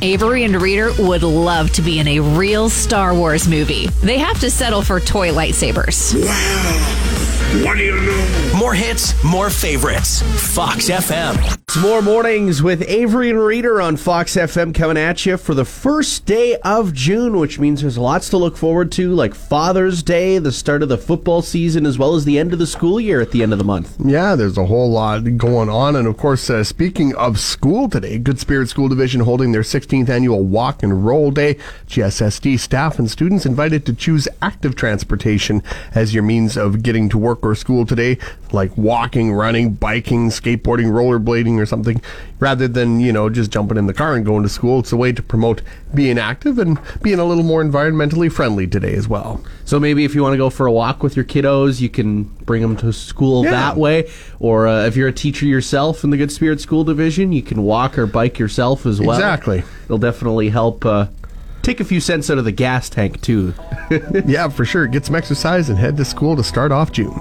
Avery and Reader would love to be in a real Star Wars movie. They have to settle for toy lightsabers. What do you know? More hits, more favorites. Fox FM. It's more mornings with Avery and Reader on Fox FM coming at you for the first day of June, which means there's lots to look forward to, like Father's Day, the start of the football season, as well as the end of the school year at the end of the month. Yeah, there's a whole lot going on. And of course, uh, speaking of school today, Good Spirit School Division holding their 16th annual Walk and Roll Day. GSSD staff and students invited to choose active transportation as your means of getting to work or school today, like walking, running, biking, skateboarding, rollerblading, or something, rather than, you know, just jumping in the car and going to school. It's a way to promote being active and being a little more environmentally friendly today as well. So maybe if you want to go for a walk with your kiddos, you can bring them to school Yeah. that way. Or uh, if you're a teacher yourself in the Good Spirit School Division, you can walk or bike yourself as well. Exactly. It'll definitely help uh, take a few cents out of the gas tank, too. yeah, for sure. Get some exercise and head to school to start off June.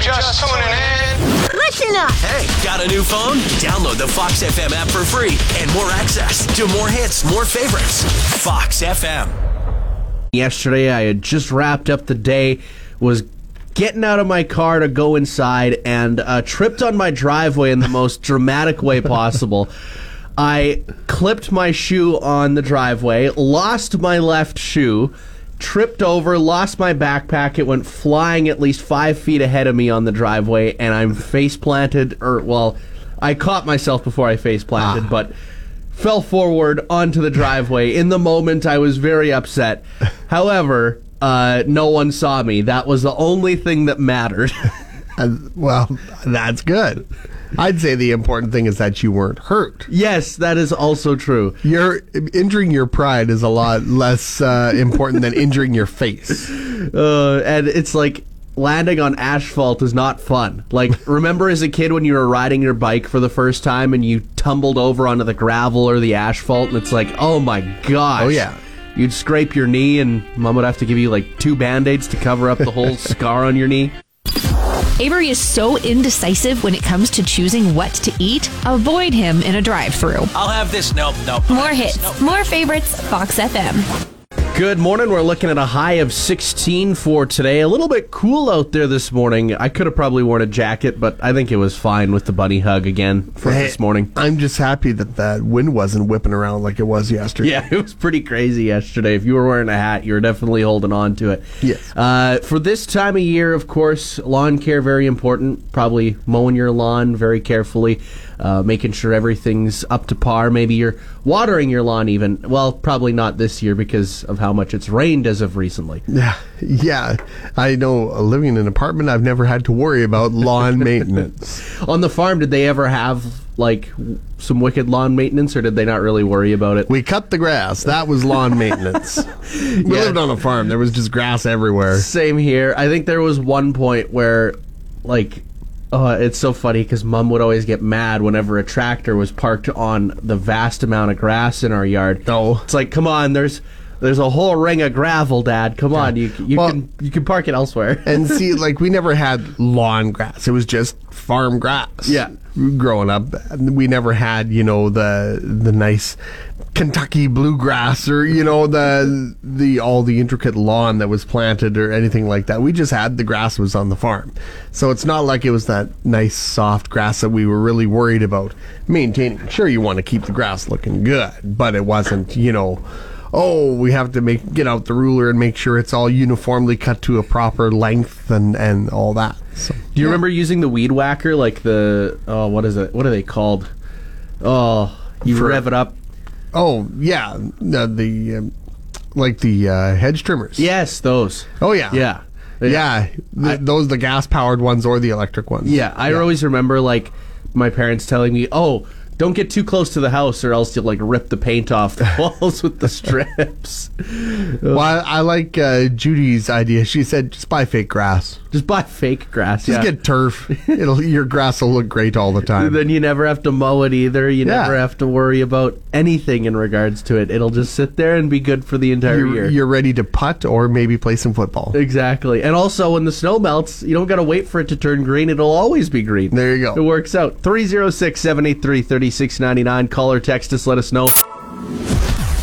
Okay, just tuning in. Listen up! Hey, got a new phone? Download the Fox FM app for free and more access to more hits, more favorites. Fox FM. Yesterday, I had just wrapped up the day, was getting out of my car to go inside, and uh, tripped on my driveway in the most dramatic way possible. I clipped my shoe on the driveway, lost my left shoe, tripped over, lost my backpack. It went flying at least five feet ahead of me on the driveway, and I'm face planted, or, well, I caught myself before I face planted, but fell forward onto the driveway. In the moment, I was very upset. However, uh, no one saw me. That was the only thing that mattered. Well, that's good. I'd say the important thing is that you weren't hurt. yes, that is also true. Your injuring your pride is a lot less uh, important than injuring your face. Uh, and it's like landing on asphalt is not fun. Like, remember as a kid when you were riding your bike for the first time and you tumbled over onto the gravel or the asphalt, and it's like, oh my gosh. Oh, yeah. You'd scrape your knee, and mom would have to give you like two band aids to cover up the whole scar on your knee. Avery is so indecisive when it comes to choosing what to eat. Avoid him in a drive through. I'll have this. Nope, nope. More hits, more favorites, Fox FM. Good morning. We're looking at a high of 16 for today. A little bit cool out there this morning. I could have probably worn a jacket, but I think it was fine with the bunny hug again for Hey, this morning. I'm just happy that that wind wasn't whipping around like it was yesterday. Yeah, it was pretty crazy yesterday. If you were wearing a hat, you were definitely holding on to it. Yes. Uh, for this time of year, of course, lawn care very important. Probably mowing your lawn very carefully, uh, making sure everything's up to par. Maybe you're watering your lawn even. Well, probably not this year because of how much it's rained as of recently. Yeah, yeah. I know. uh, Living in an apartment, I've never had to worry about lawn maintenance. On the farm, did they ever have like some wicked lawn maintenance, or did they not really worry about it? We cut the grass. That was lawn maintenance. We lived on a farm. There was just grass everywhere. Same here. I think there was one point where, like, oh, it's so funny because mom would always get mad whenever a tractor was parked on the vast amount of grass in our yard. Oh. it's like, come on, there's there's a whole ring of gravel, Dad. Come on, you you Well- can you can park it elsewhere. And see, like we never had lawn grass. It was just farm grass. Yeah. Growing up, we never had you know the the nice Kentucky bluegrass or you know the the all the intricate lawn that was planted or anything like that. We just had the grass was on the farm. So it's not like it was that nice soft grass that we were really worried about maintaining. Sure, you want to keep the grass looking good, but it wasn't you know oh, we have to make get out the ruler and make sure it's all uniformly cut to a proper length and and all that. So, Do you remember using the weed whacker, like the oh, what is it? What are they called? Oh, you For- rev it up. oh yeah, the, the um, like the uh, hedge trimmers. Yes, those. Oh yeah. Yeah. Yeah, th- those the gas powered ones or the electric ones. Yeah, I always remember like my parents telling me, "Oh, Don't get too close to the house, or else you'll like rip the paint off the walls with the strips. Well, I, I like uh, Judy's idea. She said, just buy fake grass. Just buy fake grass. Just yeah. get turf. It'll your grass will look great all the time. then you never have to mow it either. You Yeah. never have to worry about anything in regards to it. It'll just sit there and be good for the entire You're, year. you're ready to putt or maybe play some football. Exactly. And also, when the snow melts, you don't got to wait for it to turn green. It'll always be green. There you go. It works out. 306 783 3699. Call or text us. Let us know.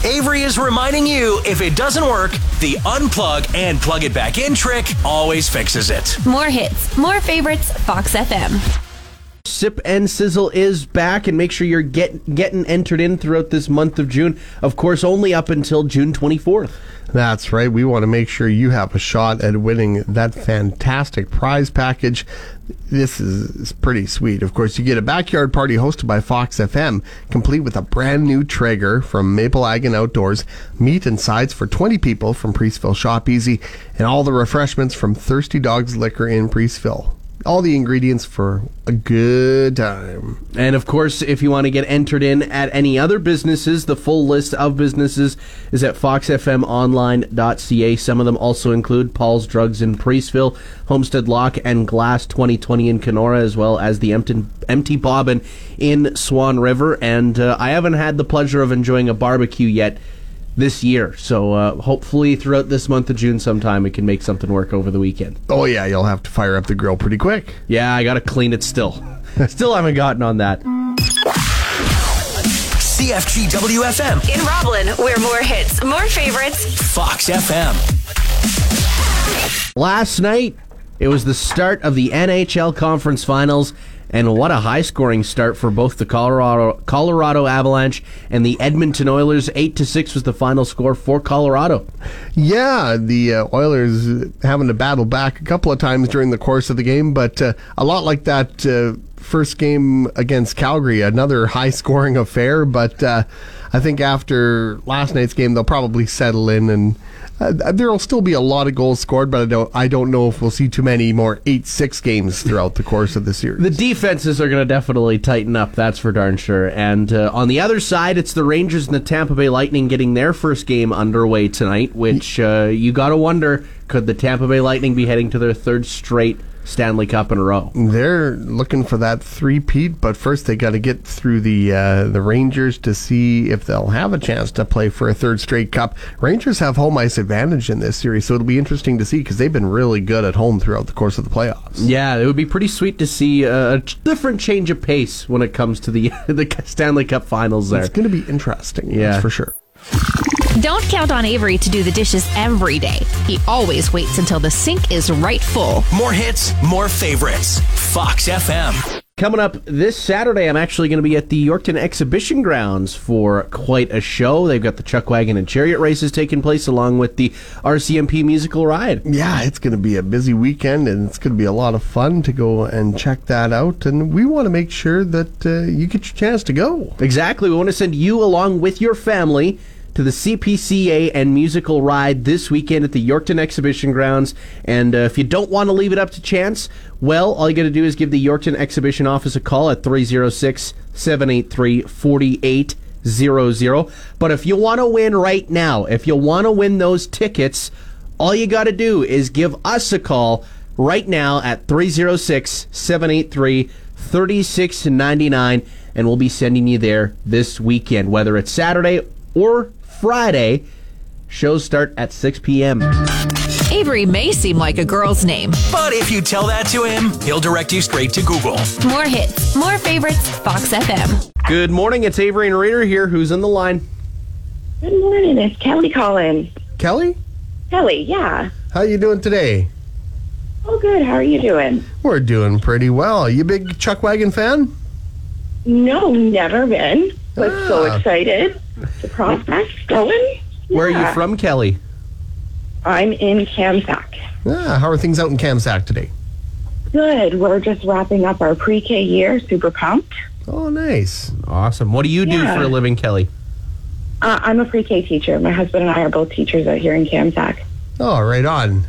Avery is reminding you if it doesn't work, the unplug and plug it back in trick always fixes it. More hits, more favorites, Fox FM. Sip and Sizzle is back, and make sure you're get, getting entered in throughout this month of June. Of course, only up until June 24th. That's right. We want to make sure you have a shot at winning that fantastic prize package. This is, pretty sweet. Of course, you get a backyard party hosted by Fox FM, complete with a brand new Traeger from Maple Ag and Outdoors, meat and sides for 20 people from Preeceville Shop Easy, and all the refreshments from Thirsty Dogs Liquor in Preeceville. All the ingredients for a good time. And of course, if you want to get entered in at any other businesses, the full list of businesses is at foxfmonline.ca. Some of them also include Paul's Drugs in Preeceville, Homestead Lock and Glass 2020 in Canora, as well as the Empty, Empty Bobbin in Swan River. And uh, I haven't had the pleasure of enjoying a barbecue yet this year. So uh, hopefully throughout this month of June sometime we can make something work over the weekend. Oh, yeah, you'll have to fire up the grill pretty quick. Yeah, I got to clean it still. still haven't gotten on that. CFGWFM In Roblin, where more hits, more favorites, Fox FM. Last night, it was the start of the NHL Conference Finals, and what a high scoring start for both the Colorado Colorado Avalanche and the Edmonton Oilers. 8 to 6 was the final score for Colorado. Yeah, the uh, Oilers having to battle back a couple of times during the course of the game, but uh, a lot like that uh, first game against Calgary, another high scoring affair. But uh, I think after last night's game, they'll probably settle in and. Uh, there'll still be a lot of goals scored, but I don't. I don't know if we'll see too many more eight-six games throughout the course of the series. The defenses are going to definitely tighten up, that's for darn sure. And uh, on the other side, it's the Rangers and the Tampa Bay Lightning getting their first game underway tonight, which uh, you got to wonder could the Tampa Bay Lightning be heading to their third straight Stanley Cup in a row? They're looking for that three-peat, but first they got to get through the uh, the Rangers to see if they'll have a chance to play for a third straight cup. Rangers have home ice advantage in this series, so it'll be interesting to see because they've been really good at home throughout the course of the playoffs. Yeah, it would be pretty sweet to see a ch- different change of pace when it comes to the the Stanley Cup Finals. There, It's going to be interesting, Yeah. for sure. Don't count on Avery to do the dishes every day. He always waits until the sink is right full. More hits, more favorites. Fox FM. Coming up this Saturday, I'm actually going to be at the Yorkton Exhibition Grounds for quite a show. They've got the Chuck Wagon and Chariot races taking place, along with the RCMP musical ride. Yeah, it's going to be a busy weekend, and it's going to be a lot of fun to go and check that out. And we want to make sure that uh, you get your chance to go. Exactly. We want to send you along with your family to the CPCA and musical ride this weekend at the Yorkton Exhibition Grounds. And uh, if you don't want to leave it up to chance, well, all you got to do is give the Yorkton Exhibition office a call at 306 783 4800. But if you want to win right now, if you want to win those tickets, all you got to do is give us a call right now at 306 783 3699 and we'll be sending you there this weekend whether it's Saturday or Friday. Shows start at 6 p.m. Avery may seem like a girl's name. But if you tell that to him, he'll direct you straight to Google. more hits, more favorites, Fox FM. Good morning, it's Avery and Reader here. Who's in the line? Good morning. It's Kelly calling. Kelly, Kelly, yeah. how you doing today? Oh, good. How are you doing? We're doing pretty well. You big Chuck Wagon fan? No, never been, but so Ah. excited. The prospects going. Where are you from, Kelly? I'm in Kamsack. Ah, how are things out in Kamsack today? Good. We're just wrapping up our pre-K year. Super pumped. Oh, nice. Awesome. What do you do Yeah. for a living, Kelly? Uh, I'm a pre-K teacher. My husband and I are both teachers out here in Kamsack. Oh, right on.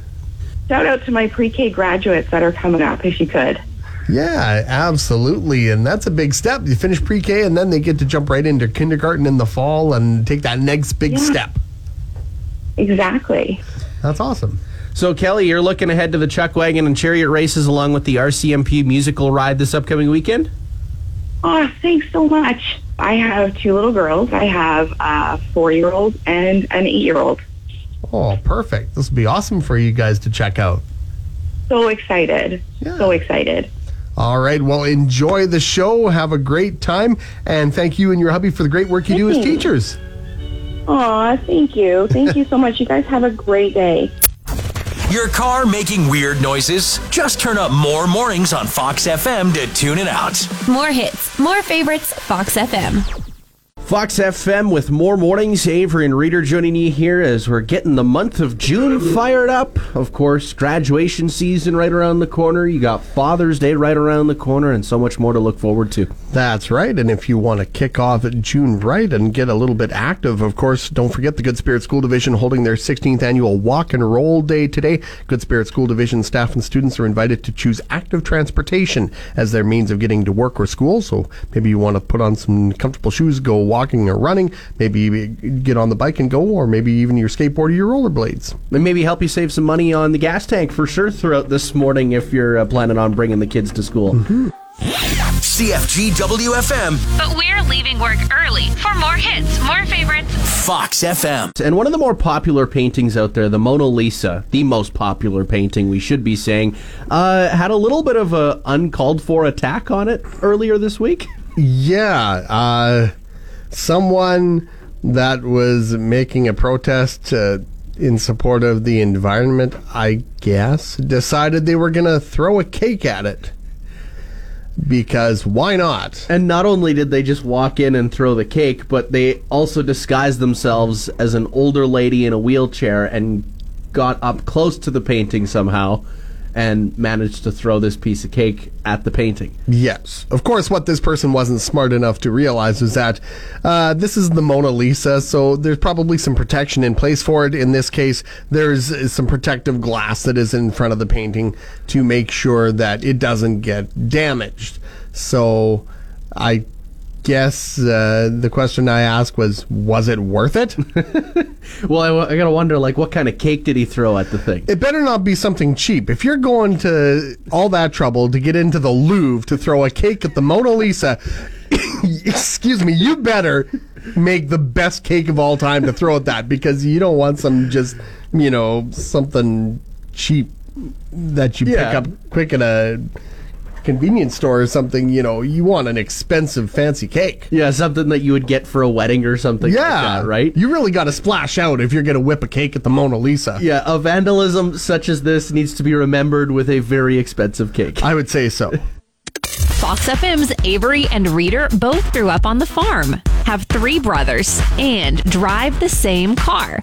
Shout out to my pre-K graduates that are coming up, if you could. Yeah, absolutely. And that's a big step. You finish pre K and then they get to jump right into kindergarten in the fall and take that next big Yeah. step. Exactly. That's awesome. So, Kelly, you're looking ahead to the Chuck Wagon and Chariot races along with the RCMP musical ride this upcoming weekend? Oh, thanks so much. I have two little girls. I have a four-year-old and an eight-year-old. Oh, perfect. This will be awesome for you guys to check out. So excited. So excited. All right. Well, enjoy the show. Have a great time. And thank you and your hubby for the great work you do as teachers. Aw, thank you. Thank you so much. You guys have a great day. Your car making weird noises? Just turn up more mornings on Fox FM to tune it out. More hits, more favorites, Fox FM. Fox FM with more mornings. Avery and Reader joining you here as we're getting the month of June fired up. Of course, graduation season right around the corner. You got Father's Day right around the corner, and so much more to look forward to. That's right. And if you want to kick off June right and get a little bit active, of course, don't forget the Good Spirit School Division holding their 16th annual Walk and Roll Day today. Good Spirit School Division staff and students are invited to choose active transportation as their means of getting to work or school. So maybe you want to put on some comfortable shoes, go walking or running, maybe get on the bike and go, or maybe even your skateboard or your rollerblades. And maybe help you save some money on the gas tank for sure throughout this morning if you're uh, planning on bringing the kids to school. CFG WFM, But we're leaving work early for more hits, more favorites. Fox FM. And one of the more popular paintings out there, the Mona Lisa, the most popular painting, we should be saying, uh, had a little bit of a uncalled for attack on it earlier this week. Yeah, uh, someone that was making a protest uh, in support of the environment, I guess, decided they were going to throw a cake at it. Because why not? And not only did they just walk in and throw the cake, but they also disguised themselves as an older lady in a wheelchair and got up close to the painting somehow and managed to throw this piece of cake at the painting. Yes. Of course, what this person wasn't smart enough to realize was that uh, this is the Mona Lisa, so there's probably some protection in place for it. In this case, there's some protective glass that is in front of the painting to make sure that it doesn't get damaged. So I guess uh, the question I asked was, was it worth it? Well, I, I gotta wonder, like, what kind of cake did he throw at the thing? It better not be something cheap. If you're going to all that trouble to get into the Louvre to throw a cake at the Mona Lisa, excuse me, you better make the best cake of all time to throw at that because you don't want some just, you know, something cheap that you Yeah. pick up quick at a convenience store or something. You know, you want an expensive, fancy cake. Yeah, something that you would get for a wedding or something Yeah, like that, right? You really got to splash out if you're going to whip a cake at the Mona Lisa. Yeah, a vandalism such as this needs to be remembered with a very expensive cake. I would say so. Fox FM's Avery and Reader both grew up on the farm, have three brothers, and drive the same car.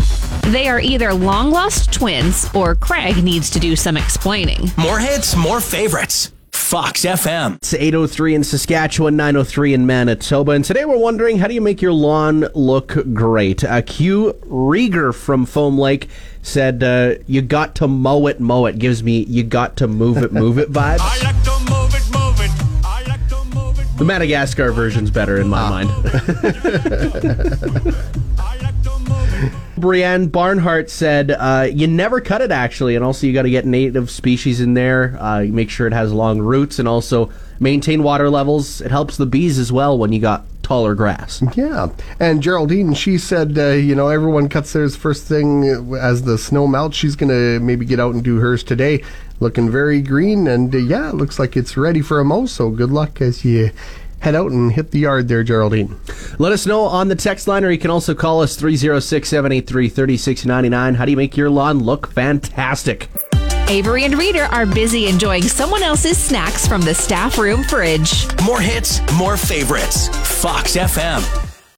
They are either long lost twins or Craig needs to do some explaining. More hits, more favorites. Fox FM. It's 803 in Saskatchewan, 903 in Manitoba. And today we're wondering how do you make your lawn look great? Uh, Q Rieger from Foam Lake said, uh, You got to mow it, mow it. Gives me, you got to move it, move it vibes. I like to move it, move it. I like to move it. The Madagascar version's better in my mind. Brienne Barnhart said, uh, "You never cut it actually, and also you got to get native species in there. Uh, make sure it has long roots, and also maintain water levels. It helps the bees as well when you got taller grass." Yeah, and Geraldine, she said, uh, you know, everyone cuts theirs first thing as the snow melts. She's gonna maybe get out and do hers today, looking very green, and uh, yeah, it looks like it's ready for a mow. So good luck as you head out and hit the yard there, Geraldine. Let us know on the text line, or you can also call us 306-783-3699. How do you make your lawn look fantastic? Avery and Reader are busy enjoying someone else's snacks from the staff room fridge. More hits, more favorites. Fox FM.